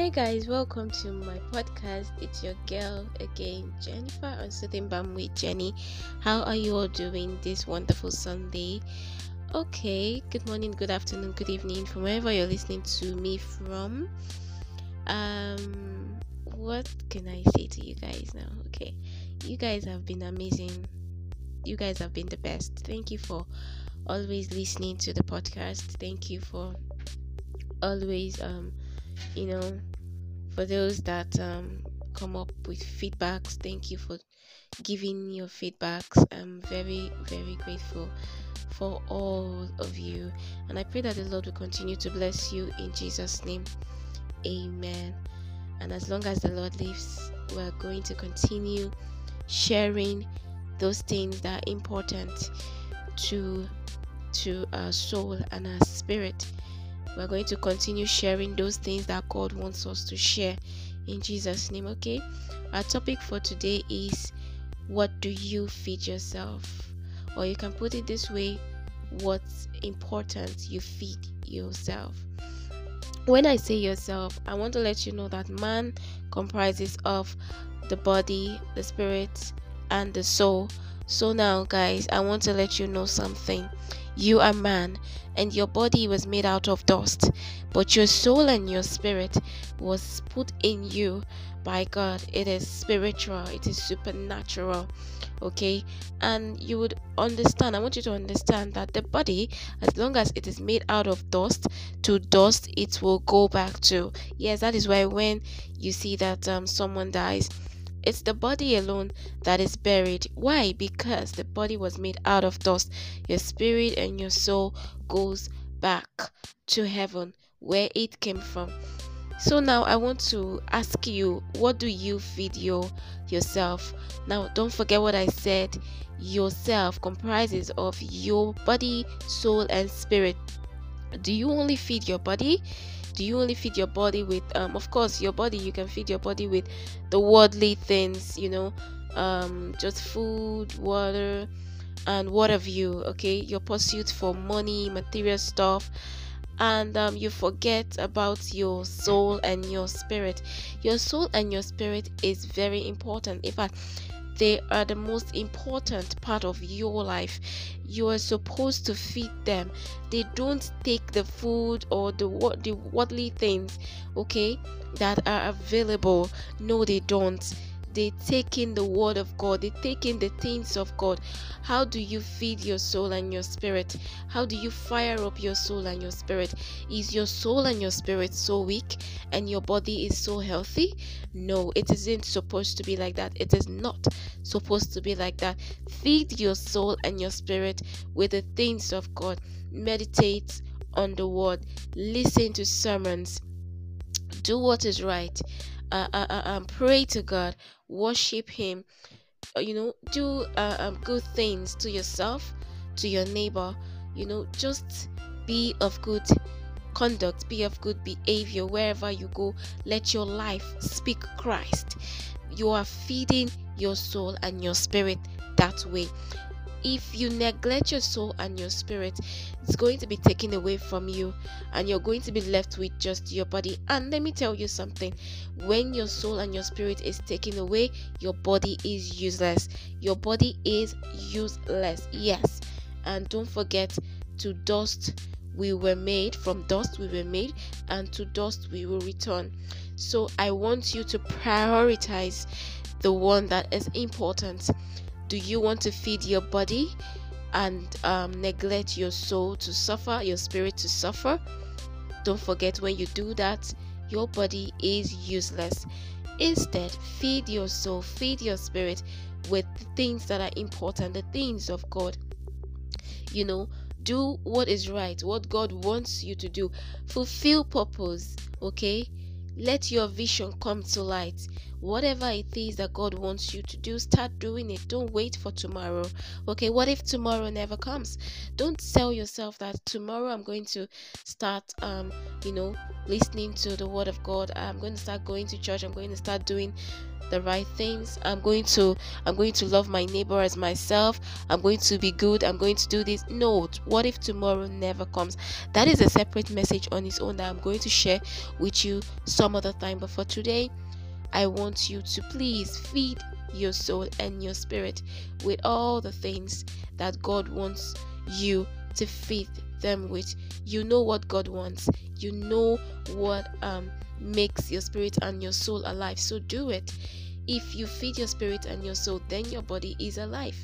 Hey guys, welcome to my podcast. It's your girl again, Jennifer on Soothing Balm with Jenny. How are you all doing this wonderful Sunday? Okay, good morning, good afternoon, good evening from wherever you're listening to me from. Um, what can I say to you guys now? Okay, you guys have been amazing. You guys have been the best. Thank you for always listening to the podcast. Thank you for always um you know for those that um come up with feedbacks. Thank you for giving your feedbacks. I'm very very grateful for all of you. And i pray that the lord will continue to bless you in jesus name. Amen. And as long as the lord lives we're going to continue sharing those things that are important to to our soul and our spirit we're going to continue sharing those things that God wants us to share in Jesus' name. Okay, our topic for today is what do you feed yourself, or you can put it this way what's important you feed yourself. When I say yourself, I want to let you know that man comprises of the body, the spirit, and the soul. So now, guys, I want to let you know something you are man, and your body was made out of dust, but your soul and your spirit was put in you by God. It is spiritual, it is supernatural. Okay, and you would understand. I want you to understand that the body, as long as it is made out of dust, to dust it will go back to. Yes, that is why when you see that um, someone dies, it's the body alone that is buried. Why? Because the body was made out of dust. Your spirit and your soul goes back to heaven where it came from. So now I want to ask you, what do you feed your yourself? Now don't forget what I said. Yourself comprises of your body, soul and spirit. Do you only feed your body? Do you only feed your body with um of course your body you can feed your body with the worldly things you know um just food water and what have you okay? Your pursuit for money material stuff and um, you forget about your soul and your spirit. Your soul and your spirit is very important. In fact they are the most important part of your life. You are supposed to feed them. They don't take the food or the what the worldly things, okay, that are available. No, they don't they take in the word of God, they take in the things of God. How do you feed your soul and your spirit? How do you fire up your soul and your spirit? Is your soul and your spirit so weak and your body is so healthy? No, it isn't supposed to be like that. It is not supposed to be like that. Feed your soul and your spirit with the things of God. Meditate on the word, listen to sermons, do what is right uh, uh, uh, um, pray to God, worship Him, uh, you know, do uh, um, good things to yourself, to your neighbor, you know, just be of good conduct, be of good behavior wherever you go. Let your life speak Christ. You are feeding your soul and your spirit that way if you neglect your soul and your spirit, it's going to be taken away from you, and you're going to be left with just your body. And let me tell you something when your soul and your spirit is taken away, your body is useless. Your body is useless, yes. And don't forget to dust we were made from dust we were made and to dust we will return so i want you to prioritize the one that is important do you want to feed your body and um, neglect your soul to suffer, your spirit to suffer? Don't forget when you do that, your body is useless. Instead, feed your soul, feed your spirit with things that are important, the things of God. You know, do what is right, what God wants you to do. Fulfill purpose, okay? Let your vision come to light. whatever it is that God wants you to do, start doing it. Don't wait for tomorrow. Okay, what if tomorrow never comes? Don't tell yourself that tomorrow I'm going to start um, you know, listening to the word of God. I'm going to start going to church. I'm going to start doing the right things. I'm going to i'm going to love my neighbor as myself. I'm going to be good. I'm going to do this. No what if tomorrow never comes? That is a separate message on its own that i'm going to share with you some other time. But for today i want you to please feed your soul and your spirit with all the things that god wants you to feed them with you know what god wants. You know what um makes your spirit and your soul alive. So do it. If you feed your spirit and your soul, then your body is alive.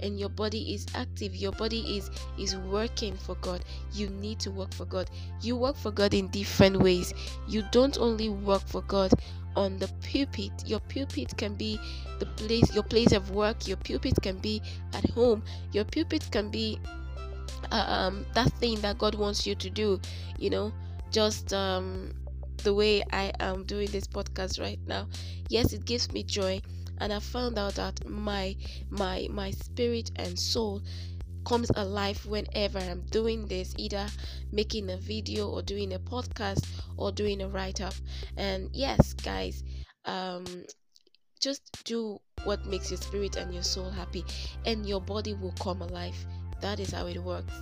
And your body is active. Your body is is working for god. You need to work for god. You work for god in different ways. You don't only work for god on the pulpit. Your pulpit can be the place your place of work. Your pulpit can be at home. Your pulpit can be um that thing that god wants you to do you know just um the way I am doing this podcast right now. Yes, it gives me joy, and I found out that my my my spirit and soul comes alive whenever I'm doing this, either making a video or doing a podcast or doing a write up. And yes, guys, um, just do what makes your spirit and your soul happy, and your body will come alive. That is how it works.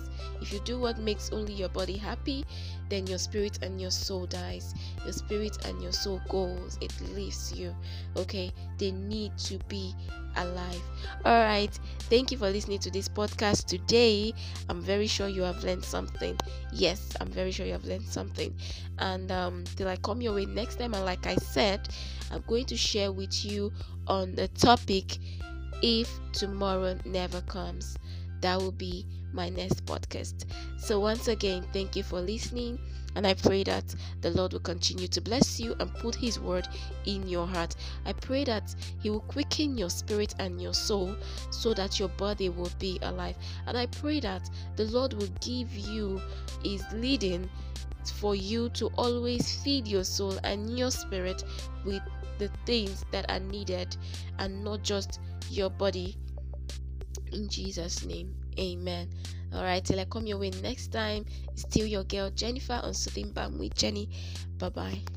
If you do what makes only your body happy, then your spirit and your soul dies. Your spirit and your soul goes. It leaves you. Okay? They need to be alive. All right. Thank you for listening to this podcast today. I'm very sure you have learned something. Yes, I'm very sure you have learned something. And um, till I come your way next time, and like I said, I'm going to share with you on the topic if tomorrow never comes that will be my next podcast. So, once again, thank you for listening. And I pray that the Lord will continue to bless you and put His word in your heart. I pray that He will quicken your spirit and your soul so that your body will be alive. And I pray that the Lord will give you His leading for you to always feed your soul and your spirit with the things that are needed and not just your body in Jesus' name. Amen. All right, till I come your way next time, still your girl Jennifer on Soothing Balm with Jenny. Bye bye.